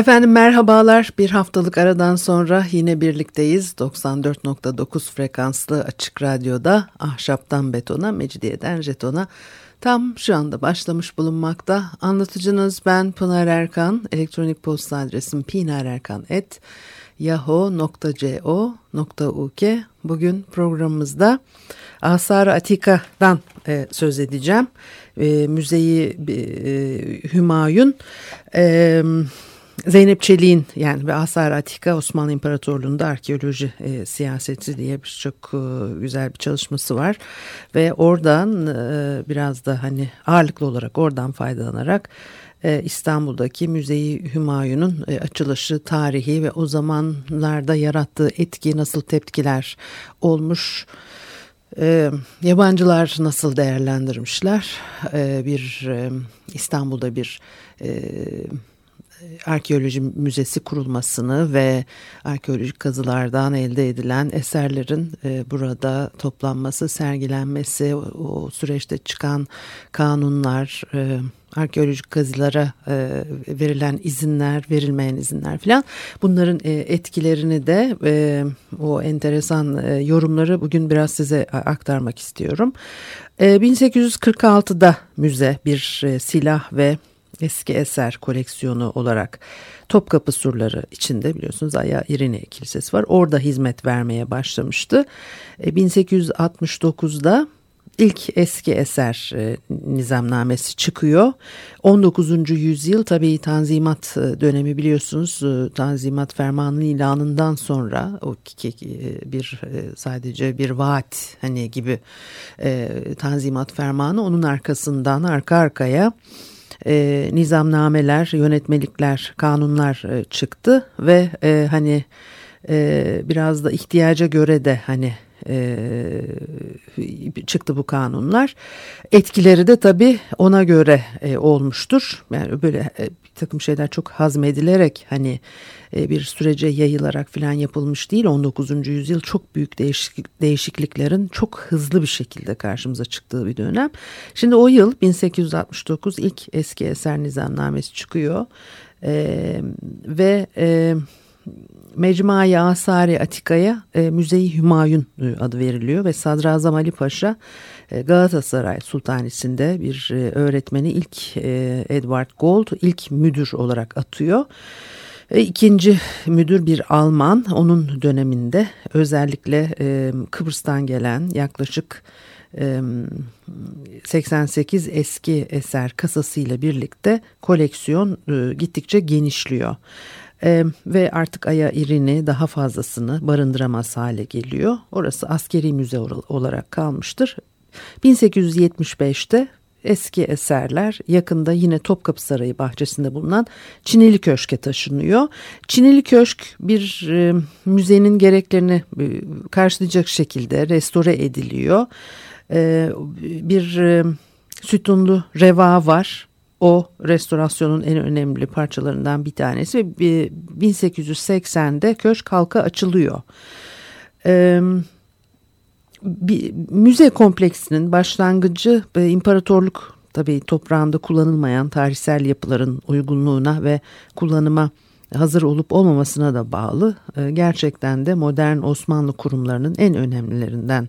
Efendim merhabalar. Bir haftalık aradan sonra yine birlikteyiz. 94.9 frekanslı açık radyoda ahşaptan betona, mecidiyeden jetona tam şu anda başlamış bulunmakta. Anlatıcınız ben Pınar Erkan. Elektronik posta adresim pinarerkan.yahoo.co.uk Bugün programımızda Asar Atika'dan e, söz edeceğim. E, müzeyi e, Hümayun... E, Zeynep Çelik'in yani ve Asar Atika Osmanlı İmparatorluğu'nda arkeoloji e, siyaseti diye bir çok e, güzel bir çalışması var. Ve oradan e, biraz da hani ağırlıklı olarak oradan faydalanarak e, İstanbul'daki Müzeyi Hümayun'un e, açılışı tarihi ve o zamanlarda yarattığı etki nasıl tepkiler olmuş... E, yabancılar nasıl değerlendirmişler? E, bir e, İstanbul'da bir e, arkeoloji müzesi kurulmasını ve arkeolojik kazılardan elde edilen eserlerin e, burada toplanması, sergilenmesi, o süreçte çıkan kanunlar, e, arkeolojik kazılara e, verilen izinler, verilmeyen izinler filan bunların etkilerini de o enteresan yorumları bugün biraz size aktarmak istiyorum. E, 1846'da müze bir silah ve eski eser koleksiyonu olarak Topkapı surları içinde biliyorsunuz Aya İrine Kilisesi var. Orada hizmet vermeye başlamıştı. 1869'da e, ilk eski eser e, nizamnamesi çıkıyor. 19. yüzyıl tabii Tanzimat e, dönemi biliyorsunuz. Tanzimat fermanının ilanından sonra o bir sadece bir vaat hani gibi Tanzimat fermanı onun arkasından arka arkaya e, nizamnameler, yönetmelikler, kanunlar e, çıktı ve e, hani e, biraz da ihtiyaca göre de hani çıktı bu kanunlar. Etkileri de tabii ona göre olmuştur. Yani böyle bir takım şeyler çok hazmedilerek hani bir sürece yayılarak falan yapılmış değil. 19. yüzyıl çok büyük değişik, değişikliklerin çok hızlı bir şekilde karşımıza çıktığı bir dönem. Şimdi o yıl 1869 ilk eski eser nizamnamesi çıkıyor. E, ve e, Mecmuayı Asari Atika'ya e, Müzeyi Hümayun e, adı veriliyor ve Sadrazam Ali Paşa e, Galatasaray Sultanisi'nde bir e, öğretmeni ilk e, Edward Gold ilk müdür olarak atıyor. E, ikinci müdür bir Alman onun döneminde özellikle e, Kıbrıs'tan gelen yaklaşık 88 e, eski eser kasasıyla birlikte koleksiyon e, gittikçe genişliyor. Ee, ve artık Aya irini daha fazlasını barındıramaz hale geliyor. Orası askeri müze olarak kalmıştır. 1875'te eski eserler yakında yine Topkapı Sarayı bahçesinde bulunan Çinili Köşk'e taşınıyor. Çinili Köşk bir e, müzenin gereklerini e, karşılayacak şekilde restore ediliyor. E, bir e, sütunlu reva var o restorasyonun en önemli parçalarından bir tanesi ve 1880'de köşk halka açılıyor. Ee, bir müze kompleksinin başlangıcı e, imparatorluk tabii toprağında kullanılmayan tarihsel yapıların uygunluğuna ve kullanıma hazır olup olmamasına da bağlı. Ee, gerçekten de modern Osmanlı kurumlarının en önemlilerinden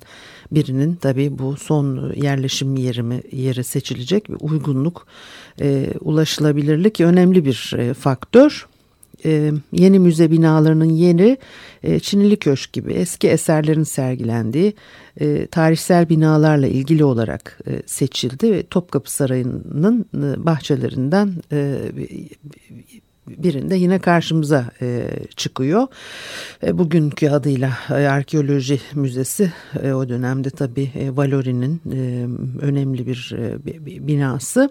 birinin tabii bu son yerleşim yeri, mi, yeri seçilecek bir uygunluk, e, ulaşılabilirlik önemli bir e, faktör. E, yeni müze binalarının yeri e, Çinili Köşk gibi eski eserlerin sergilendiği e, tarihsel binalarla ilgili olarak e, seçildi ve Topkapı Sarayı'nın e, bahçelerinden e, birinde yine karşımıza e, çıkıyor. E, bugünkü adıyla e, Arkeoloji Müzesi e, o dönemde tabii e, Valori'nin e, önemli bir, e, bir binası.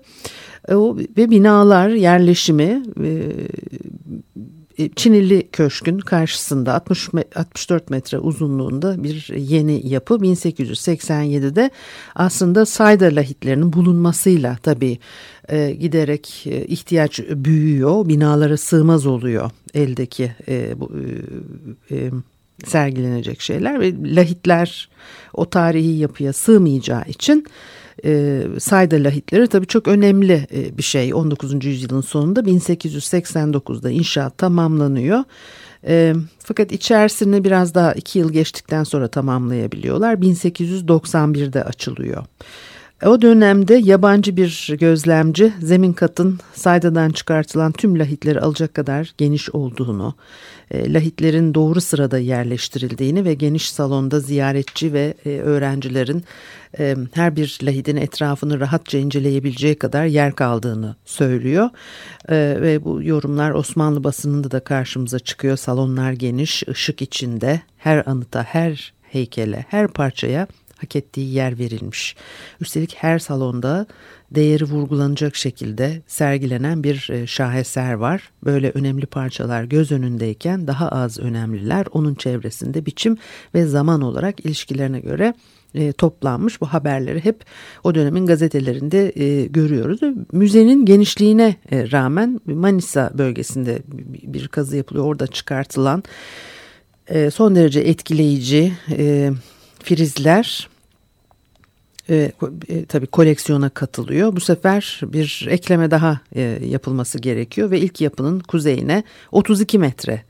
E, o, ve binalar yerleşimi e, Çinili Köşk'ün karşısında 60 64 metre uzunluğunda bir yeni yapı 1887'de aslında sayda lahitlerinin bulunmasıyla tabii e, giderek e, ihtiyaç büyüyor, binalara sığmaz oluyor eldeki e, bu sergilenecek şeyler ve lahitler o tarihi yapıya sığmayacağı için e, sayda lahitleri tabii çok önemli e, bir şey. 19. yüzyılın sonunda 1889'da inşaat tamamlanıyor. E, fakat içerisini biraz daha iki yıl geçtikten sonra tamamlayabiliyorlar. 1891'de açılıyor. O dönemde yabancı bir gözlemci zemin katın saydadan çıkartılan tüm lahitleri alacak kadar geniş olduğunu, e, lahitlerin doğru sırada yerleştirildiğini ve geniş salonda ziyaretçi ve e, öğrencilerin e, her bir lahidin etrafını rahatça inceleyebileceği kadar yer kaldığını söylüyor. Ve bu yorumlar Osmanlı basınında da karşımıza çıkıyor. Salonlar geniş, ışık içinde, her anıta, her heykele, her parçaya hak ettiği yer verilmiş. Üstelik her salonda değeri vurgulanacak şekilde sergilenen bir e, şaheser var. Böyle önemli parçalar göz önündeyken daha az önemliler onun çevresinde biçim ve zaman olarak ilişkilerine göre e, toplanmış bu haberleri hep o dönemin gazetelerinde e, görüyoruz. Müzenin genişliğine rağmen Manisa bölgesinde bir kazı yapılıyor. Orada çıkartılan son derece etkileyici Filizler e, e, tabii koleksiyona katılıyor. Bu sefer bir ekleme daha e, yapılması gerekiyor ve ilk yapının kuzeyine 32 metre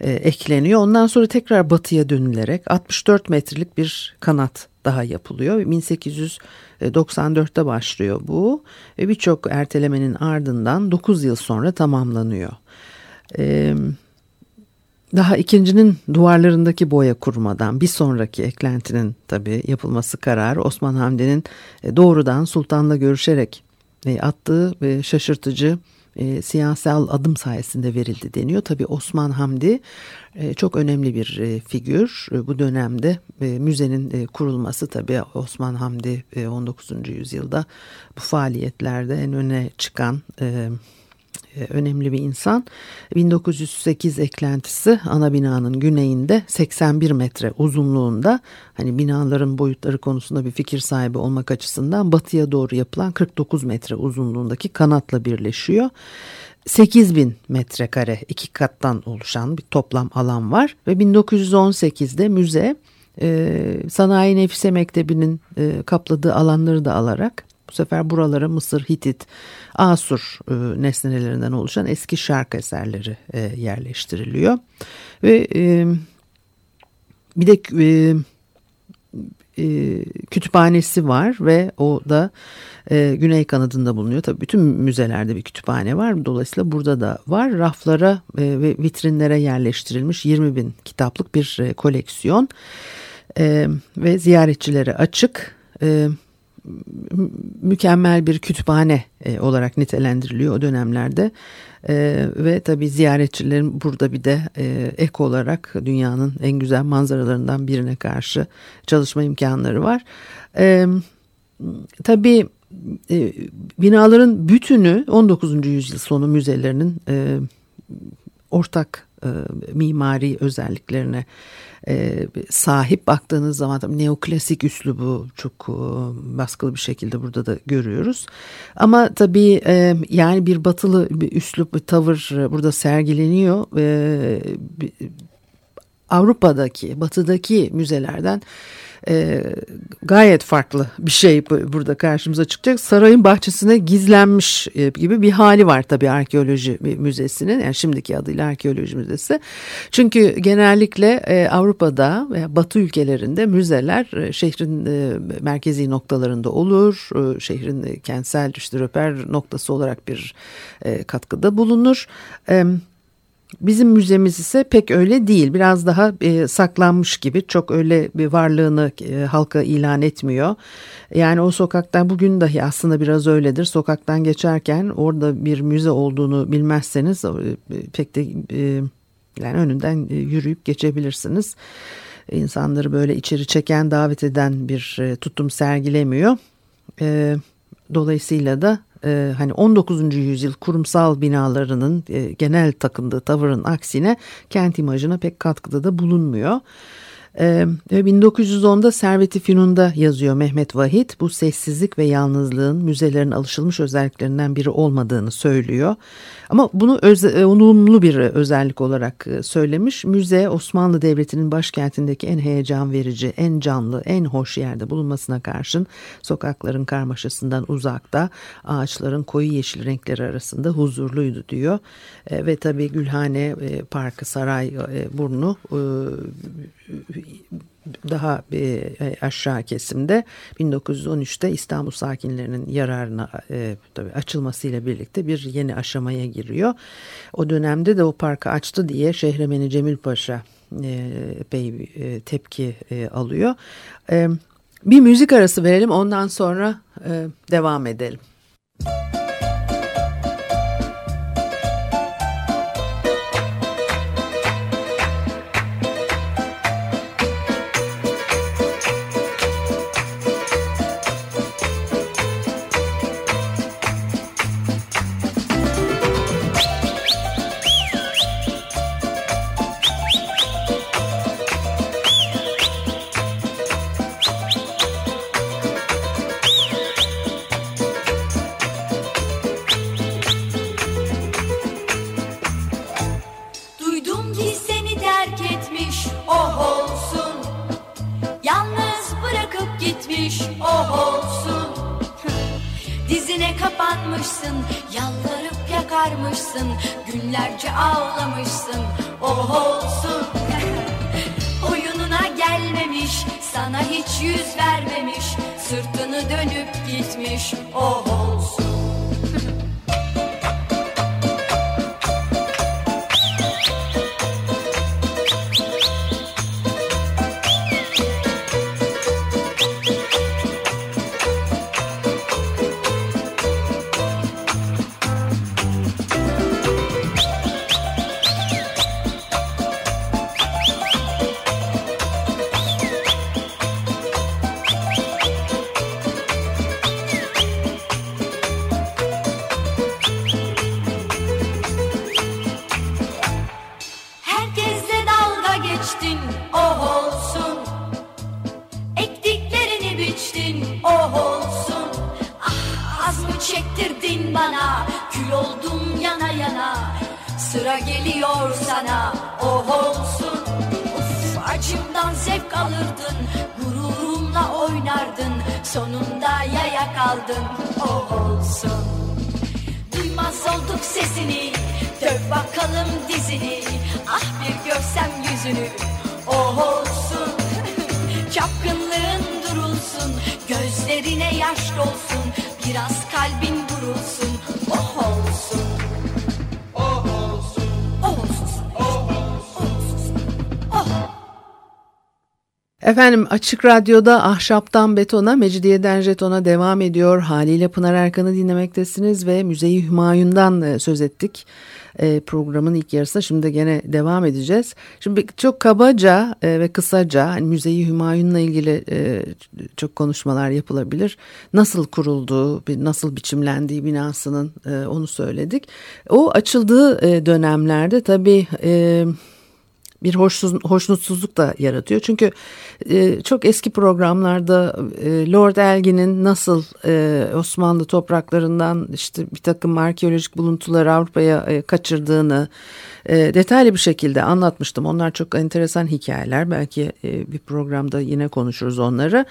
e, ekleniyor. Ondan sonra tekrar batıya dönülerek 64 metrelik bir kanat daha yapılıyor. 1894'te başlıyor bu ve birçok ertelemenin ardından 9 yıl sonra tamamlanıyor. Evet daha ikincinin duvarlarındaki boya kurumadan bir sonraki eklentinin tabi yapılması kararı Osman Hamdi'nin e, doğrudan sultanla görüşerek e, attığı şaşırtıcı e, siyasal adım sayesinde verildi deniyor. Tabi Osman Hamdi çok önemli bir figür. Bu dönemde müzenin kurulması tabi Osman Hamdi 19. yüzyılda bu faaliyetlerde en öne çıkan önemli bir insan. 1908 eklentisi ana binanın güneyinde 81 metre uzunluğunda hani binaların boyutları konusunda bir fikir sahibi olmak açısından batıya doğru yapılan 49 metre uzunluğundaki kanatla birleşiyor. 8000 metrekare iki kattan oluşan bir toplam alan var ve 1918'de müze e, Sanayi Nefise Mektebi'nin e, kapladığı alanları da alarak bu sefer buralara Mısır, Hitit, Asur e, nesnelerinden oluşan eski şark eserleri e, yerleştiriliyor. Ve e, bir de kütüphanesi var ve o da güney kanadında bulunuyor. Tabii bütün müzelerde bir kütüphane var. Dolayısıyla burada da var. Raflara ve vitrinlere yerleştirilmiş 20 bin kitaplık bir koleksiyon ve ziyaretçilere açık. E, mükemmel bir kütüphane e, olarak nitelendiriliyor o dönemlerde e, ve tabi ziyaretçilerin burada bir de e, ek olarak dünyanın en güzel manzaralarından birine karşı çalışma imkanları var. E, tabi e, binaların bütünü 19. yüzyıl sonu müzelerinin e, ortak e, mimari özelliklerine e, sahip baktığınız zaman neoklasik üslubu çok e, baskılı bir şekilde burada da görüyoruz. Ama tabii e, yani bir batılı bir üslup bir tavır burada sergileniyor. Avrupa'daki batıdaki müzelerden e, gayet farklı bir şey burada karşımıza çıkacak. Sarayın bahçesine gizlenmiş e, gibi bir hali var tabii arkeoloji müzesinin yani şimdiki adıyla arkeoloji müzesi. Çünkü genellikle e, Avrupa'da veya Batı ülkelerinde müzeler e, şehrin e, merkezi noktalarında olur. E, şehrin e, kentsel işte röper noktası olarak bir e, katkıda bulunur. E, Bizim müzemiz ise pek öyle değil. Biraz daha e, saklanmış gibi çok öyle bir varlığını e, halka ilan etmiyor. Yani o sokaktan bugün dahi aslında biraz öyledir. Sokaktan geçerken orada bir müze olduğunu bilmezseniz e, pek de e, yani önünden e, yürüyüp geçebilirsiniz. İnsanları böyle içeri çeken davet eden bir e, tutum sergilemiyor. E, dolayısıyla da e, hani 19. yüzyıl kurumsal binalarının e, genel takındığı tavırın aksine kent imajına pek katkıda da bulunmuyor. Ee, 1910'da Servet-i Fünun'da yazıyor Mehmet Vahit bu sessizlik ve yalnızlığın müzelerin alışılmış özelliklerinden biri olmadığını söylüyor. Ama bunu öze, olumlu bir özellik olarak e, söylemiş. Müze Osmanlı Devleti'nin başkentindeki en heyecan verici, en canlı, en hoş yerde bulunmasına karşın sokakların karmaşasından uzakta, ağaçların koyu yeşil renkleri arasında huzurluydu diyor. E, ve tabii Gülhane e, Parkı, Saray e, Burnu e, daha e, aşağı kesimde 1913'te İstanbul sakinlerinin yararına e, tabii açılmasıyla birlikte bir yeni aşamaya giriyor. O dönemde de o parkı açtı diye Şehremeni Cemil Paşa e, epey e, tepki e, alıyor. E, bir müzik arası verelim ondan sonra e, devam edelim. Yakarmışsın Günlerce ağlamışsın. Oh olsun. Oyununa gelmemiş Sana hiç yüz vermemiş Sırtını dönüp gitmiş. Oh olsun görsem yüzünü oh olsun. Çapkınlığın durulsun. Gözlerine yaş dolsun. Biraz kalbin vurulsun. Oh olsun. Efendim Açık Radyo'da Ahşaptan Betona, Mecidiyeden Jeton'a devam ediyor. Haliyle Pınar Erkan'ı dinlemektesiniz ve Müzeyi Hümayun'dan e, söz ettik e, programın ilk yarısında. Şimdi gene devam edeceğiz. Şimdi çok kabaca e, ve kısaca hani Müzeyi Hümayun'la ilgili çok konuşmalar yapılabilir. Nasıl kurulduğu, nasıl biçimlendiği binasının onu söyledik. O açıldığı dönemlerde tabii bir hoşsuz, hoşnutsuzluk da yaratıyor. Çünkü e, çok eski programlarda e, Lord Elgin'in nasıl e, Osmanlı topraklarından işte bir takım arkeolojik buluntuları Avrupa'ya e, kaçırdığını e, detaylı bir şekilde anlatmıştım. Onlar çok enteresan hikayeler. Belki e, bir programda yine konuşuruz onları.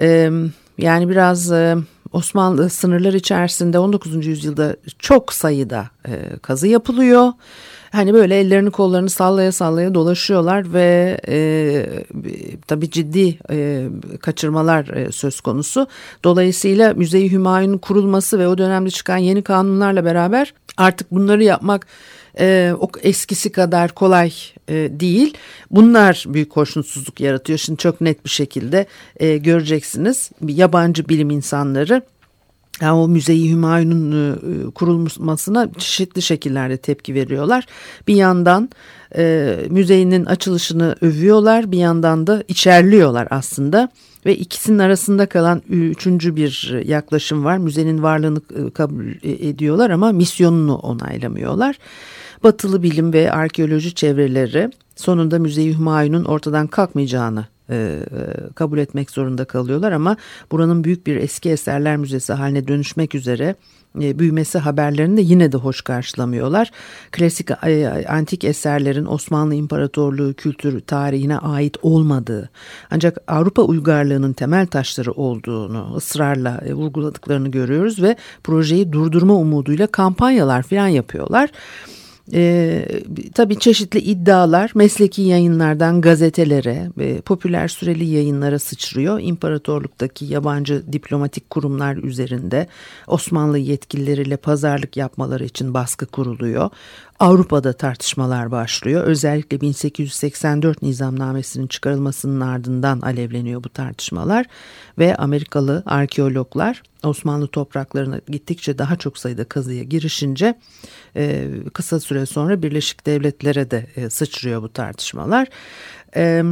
E, yani biraz... E, Osmanlı sınırlar içerisinde 19. yüzyılda çok sayıda e, kazı yapılıyor. Hani böyle ellerini kollarını sallaya sallaya dolaşıyorlar ve e, tabii ciddi e, kaçırmalar e, söz konusu. Dolayısıyla Müze-i Hümayun'un kurulması ve o dönemde çıkan yeni kanunlarla beraber artık bunları yapmak e, o eskisi kadar kolay e, değil. Bunlar büyük hoşnutsuzluk yaratıyor. Şimdi çok net bir şekilde e, göreceksiniz. Yabancı bilim insanları yani o müzeyi Hümayun'un e, kurulmasına çeşitli şekillerde tepki veriyorlar. Bir yandan e, müzenin açılışını övüyorlar bir yandan da içerliyorlar aslında. Ve ikisinin arasında kalan üçüncü bir yaklaşım var. Müzenin varlığını e, kabul ediyorlar ama misyonunu onaylamıyorlar. Batılı bilim ve arkeoloji çevreleri sonunda Müze-i Hümayun'un ortadan kalkmayacağını e, e, kabul etmek zorunda kalıyorlar ama buranın büyük bir eski eserler müzesi haline dönüşmek üzere e, büyümesi haberlerini de yine de hoş karşılamıyorlar. Klasik antik eserlerin Osmanlı İmparatorluğu kültür tarihine ait olmadığı ancak Avrupa uygarlığının temel taşları olduğunu ısrarla vurguladıklarını görüyoruz ve projeyi durdurma umuduyla kampanyalar falan yapıyorlar. E, tabii çeşitli iddialar mesleki yayınlardan gazetelere, e, popüler süreli yayınlara sıçrıyor. İmparatorluktaki yabancı diplomatik kurumlar üzerinde Osmanlı yetkilileriyle pazarlık yapmaları için baskı kuruluyor. Avrupa'da tartışmalar başlıyor. Özellikle 1884 nizamnamesinin çıkarılmasının ardından alevleniyor bu tartışmalar ve Amerikalı arkeologlar Osmanlı topraklarına gittikçe daha çok sayıda kazıya girişince e, kısa süre sonra Birleşik Devletlere de e, sıçrıyor bu tartışmalar. E,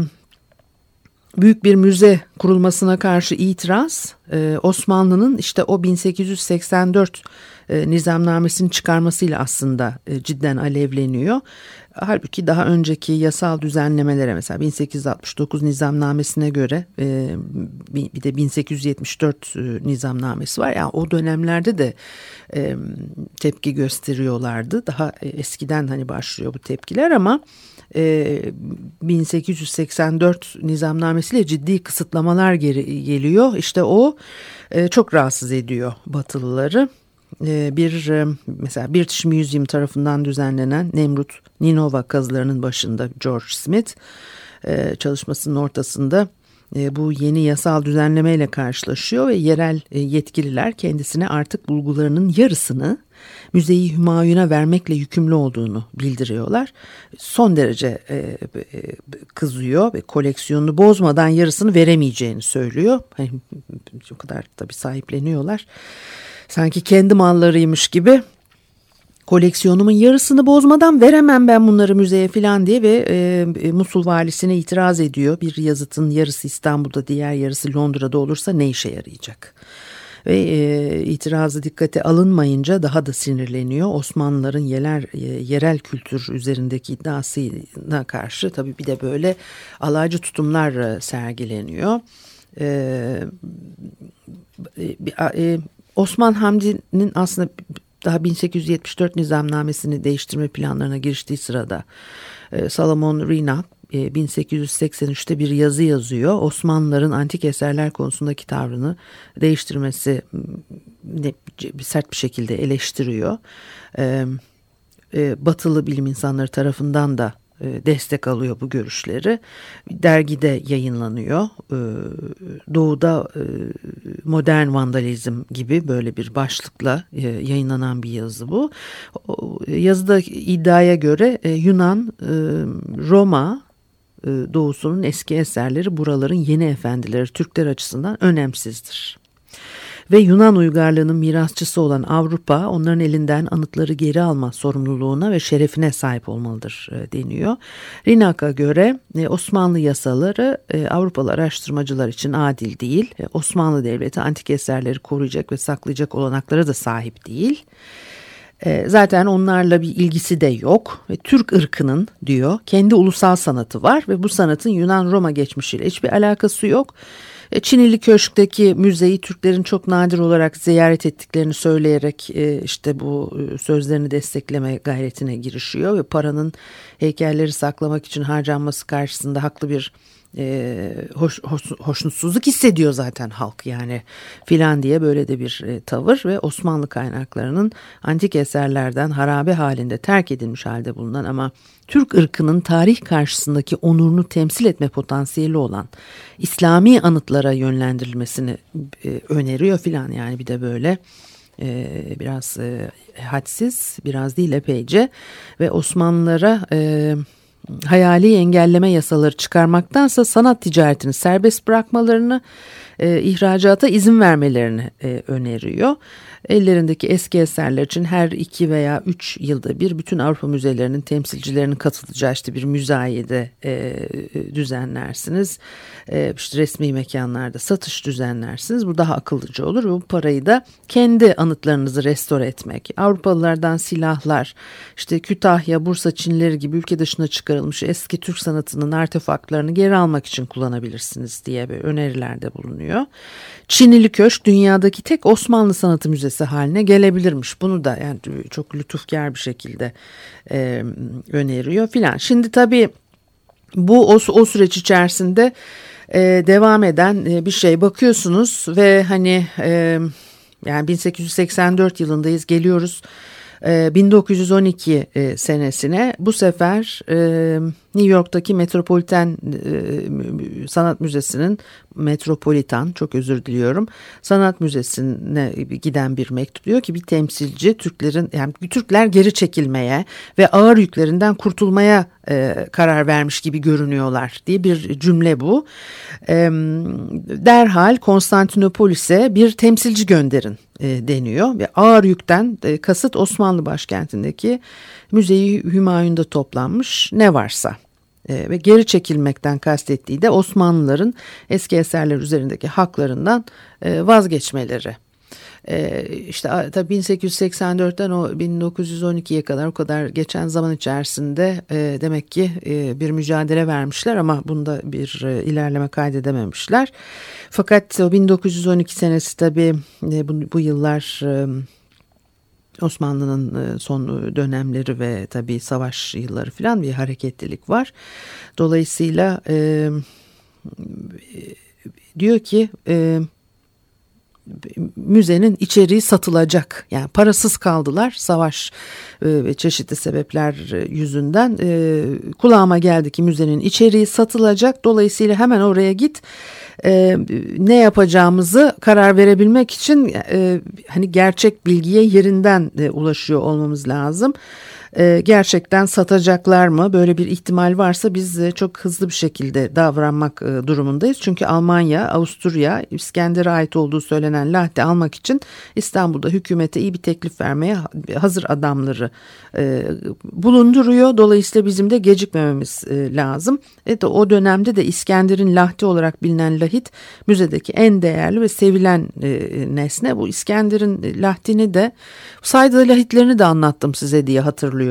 büyük bir müze kurulmasına karşı itiraz e, Osmanlı'nın işte o 1884 e, nizamnamesini çıkarmasıyla aslında cidden alevleniyor. Halbuki daha önceki yasal düzenlemelere mesela 1869 nizamnamesine göre e, bir de 1874 e, nizamnamesi var. Yani o dönemlerde de e, tepki gösteriyorlardı. Daha eskiden hani başlıyor bu tepkiler ama e, 1884 nizamnamesiyle ciddi kısıtlamalar geliyor. İşte o çok rahatsız ediyor Batılıları. Bir mesela British Museum tarafından düzenlenen Nemrut Ninova kazılarının başında George Smith e, çalışmasının ortasında bu yeni yasal düzenlemeyle karşılaşıyor ve yerel yetkililer kendisine artık bulgularının yarısını müzeyi Hümayun'a vermekle yükümlü olduğunu bildiriyorlar. Son derece kızıyor ve koleksiyonunu bozmadan yarısını veremeyeceğini söylüyor. Hani, o kadar tabii sahipleniyorlar sanki kendi mallarıymış gibi koleksiyonumun yarısını bozmadan veremem ben bunları müzeye falan diye ve e, e, Musul valisine itiraz ediyor. Bir yazıtın yarısı İstanbul'da diğer yarısı Londra'da olursa ne işe yarayacak? Ve e, itirazı dikkate alınmayınca daha da sinirleniyor. Osmanlıların yerel, e, yerel kültür üzerindeki iddiasına karşı tabii bir de böyle alaycı tutumlar e, sergileniyor. E, e Osman Hamdi'nin aslında daha 1874 nizamnamesini değiştirme planlarına giriştiği sırada e, Salomon Rina 1883'te e, bir yazı yazıyor. Osmanlıların antik eserler konusundaki tavrını değiştirmesi sert bir şekilde eleştiriyor. E, batılı bilim insanları tarafından da destek alıyor bu görüşleri. Dergide yayınlanıyor. E, Doğu'da e, modern vandalizm gibi böyle bir başlıkla yayınlanan bir yazı bu. Yazıda iddiaya göre Yunan, Roma doğusunun eski eserleri buraların yeni efendileri Türkler açısından önemsizdir ve Yunan uygarlığının mirasçısı olan Avrupa onların elinden anıtları geri alma sorumluluğuna ve şerefine sahip olmalıdır e, deniyor. Rinak'a göre e, Osmanlı yasaları e, Avrupalı araştırmacılar için adil değil. Osmanlı Devleti antik eserleri koruyacak ve saklayacak olanaklara da sahip değil. Zaten onlarla bir ilgisi de yok. Ve Türk ırkının diyor kendi ulusal sanatı var ve bu sanatın Yunan-Roma geçmişiyle hiçbir alakası yok. E, Çinili Köşk'teki müzeyi Türklerin çok nadir olarak ziyaret ettiklerini söyleyerek e, işte bu e, sözlerini destekleme gayretine girişiyor ve paranın heykelleri saklamak için harcanması karşısında haklı bir e, hoş, hoş, hoşnutsuzluk hissediyor zaten halk. Yani filan diye böyle de bir e, tavır ve Osmanlı kaynaklarının antik eserlerden harabe halinde terk edilmiş halde bulunan ama Türk ırkının tarih karşısındaki onurunu temsil etme potansiyeli olan İslami anıtlara yönlendirilmesini e, öneriyor filan. Yani bir de böyle e, biraz e, hadsiz biraz değil epeyce ve Osmanlılara e, hayali engelleme yasaları çıkarmaktansa sanat ticaretini serbest bırakmalarını, e, ihracata izin vermelerini e, öneriyor. Ellerindeki eski eserler için her iki veya üç yılda bir bütün Avrupa müzelerinin temsilcilerinin katılacağı işte bir müzayede e, düzenlersiniz. E, işte resmi mekanlarda satış düzenlersiniz. Bu daha akıllıca olur ve bu parayı da kendi anıtlarınızı restore etmek. Avrupalılardan silahlar, işte Kütahya, Bursa Çinleri gibi ülke dışına çıkarılmış eski Türk sanatının artefaktlarını geri almak için kullanabilirsiniz diye bir önerilerde bulunuyor. Çinili Köşk dünyadaki tek Osmanlı Sanatı Müzesi haline gelebilirmiş. Bunu da yani çok lütufkar bir şekilde e, öneriyor filan. Şimdi tabii bu o, o süreç içerisinde e, devam eden e, bir şey bakıyorsunuz ve hani e, yani 1884 yılındayız geliyoruz 1912 e, senesine bu sefer New York'taki Metropolitan e, Sanat Müzesi'nin Metropolitan çok özür diliyorum Sanat Müzesi'ne giden bir mektup diyor ki bir temsilci Türklerin yani Türkler geri çekilmeye ve ağır yüklerinden kurtulmaya karar vermiş gibi görünüyorlar diye bir cümle bu. derhal Konstantinopolis'e bir temsilci gönderin deniyor ve ağır yükten kasıt Osmanlı başkentindeki Müzeyi Hümayun'da toplanmış ne varsa e, ve geri çekilmekten kastettiği de Osmanlıların eski eserler üzerindeki haklarından e, vazgeçmeleri. E, işte tabii 1884'ten o 1912'ye kadar o kadar geçen zaman içerisinde e, demek ki e, bir mücadele vermişler ama bunda bir ilerleme kaydedememişler. Fakat o 1912 senesi tabii bu, yıllar... E, Osmanlı'nın e, son dönemleri ve tabii savaş yılları falan bir hareketlilik var. Dolayısıyla e, diyor ki e, müzenin içeriği satılacak. Yani parasız kaldılar savaş e, ve çeşitli sebepler yüzünden. E, kulağıma geldi ki müzenin içeriği satılacak. Dolayısıyla hemen oraya git e, ne yapacağımızı karar verebilmek için e, hani gerçek bilgiye yerinden e, ulaşıyor olmamız lazım e, gerçekten satacaklar mı? Böyle bir ihtimal varsa biz e, çok hızlı bir şekilde davranmak e, durumundayız. Çünkü Almanya, Avusturya İskender'e ait olduğu söylenen lahti almak için İstanbul'da hükümete iyi bir teklif vermeye hazır adamları bulunduruyor. Dolayısıyla bizim de gecikmememiz e, lazım. Evet, o dönemde de İskender'in lahti olarak bilinen lahit müzedeki en değerli ve sevilen nesne. Bu İskender'in lahtini de saydığı lahitlerini de anlattım size diye hatırlıyorum.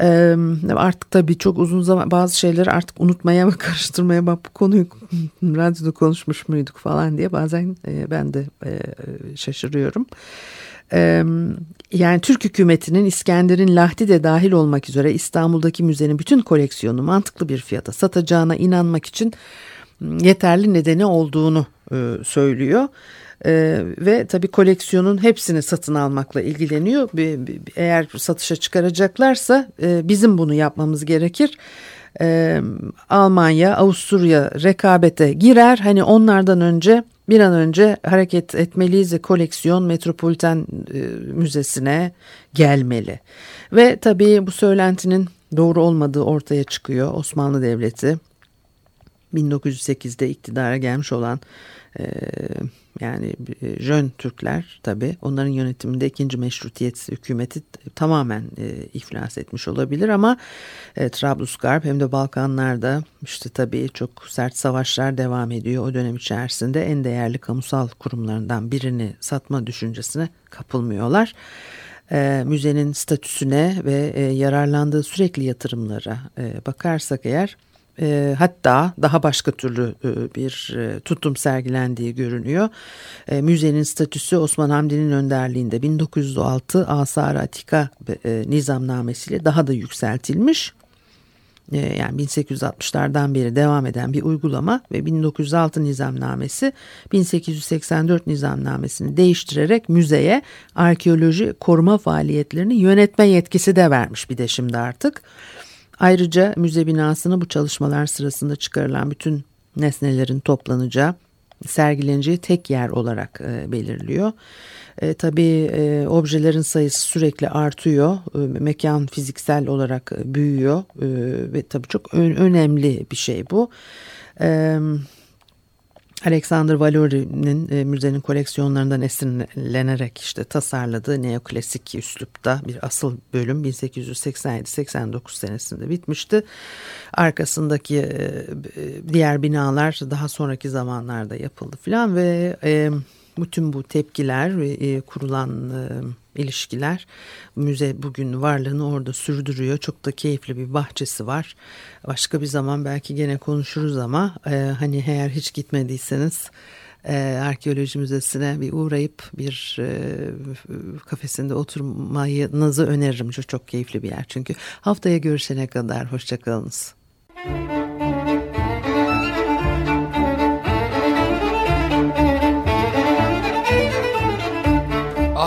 Ee, artık tabii çok uzun zaman bazı şeyleri artık unutmaya ve karıştırmaya bak bu konuyu radyoda konuşmuş muyduk falan diye bazen e, ben de e, şaşırıyorum. Ee, yani Türk hükümetinin İskender'in Lahti de dahil olmak üzere İstanbul'daki müzenin bütün koleksiyonu mantıklı bir fiyata satacağına inanmak için yeterli nedeni olduğunu e, söylüyor. Ee, ve tabii koleksiyonun hepsini satın almakla ilgileniyor. Eğer satışa çıkaracaklarsa e, bizim bunu yapmamız gerekir. Ee, Almanya, Avusturya rekabete girer. Hani onlardan önce bir an önce hareket etmeliyiz koleksiyon Metropolitan e, Müzesi'ne gelmeli. Ve tabii bu söylentinin doğru olmadığı ortaya çıkıyor. Osmanlı Devleti 1908'de iktidara gelmiş olan e, yani e, Jön Türkler tabi onların yönetiminde ikinci meşrutiyet hükümeti tamamen e, iflas etmiş olabilir ama e, Trablusgarp hem de Balkanlarda işte tabi çok sert savaşlar devam ediyor. O dönem içerisinde en değerli kamusal kurumlarından birini satma düşüncesine kapılmıyorlar. E, müzenin statüsüne ve e, yararlandığı sürekli yatırımlara e, bakarsak eğer e, hatta daha başka türlü e, bir e, tutum sergilendiği görünüyor. E, müzenin statüsü Osman Hamdi'nin önderliğinde 1906 Asar Atika nizamnamesiyle daha da yükseltilmiş. Yani 1860'lardan beri devam eden bir uygulama ve 1906 nizamnamesi 1884 nizamnamesini değiştirerek müzeye arkeoloji koruma faaliyetlerini yönetme yetkisi de vermiş bir de şimdi artık. Ayrıca müze binasını bu çalışmalar sırasında çıkarılan bütün nesnelerin toplanacağı sergileneceği tek yer olarak e, belirliyor. E, tabii e, objelerin sayısı sürekli artıyor. E, mekan fiziksel olarak e, büyüyor e, ve tabii çok ön, önemli bir şey bu. Evet. Alexander Valori'nin e, müzenin koleksiyonlarından esinlenerek işte tasarladığı neoklasik üslupta bir asıl bölüm 1887-89 senesinde bitmişti. Arkasındaki e, diğer binalar daha sonraki zamanlarda yapıldı filan ve e, bütün bu tepkiler ve e, kurulan e, ilişkiler müze bugün varlığını orada sürdürüyor. Çok da keyifli bir bahçesi var. Başka bir zaman belki gene konuşuruz ama e, hani eğer hiç gitmediyseniz arkeoloji müzesine bir uğrayıp bir e, kafesinde oturmayınızı öneririm. Çok, çok keyifli bir yer çünkü. Haftaya görüşene kadar hoşçakalınız.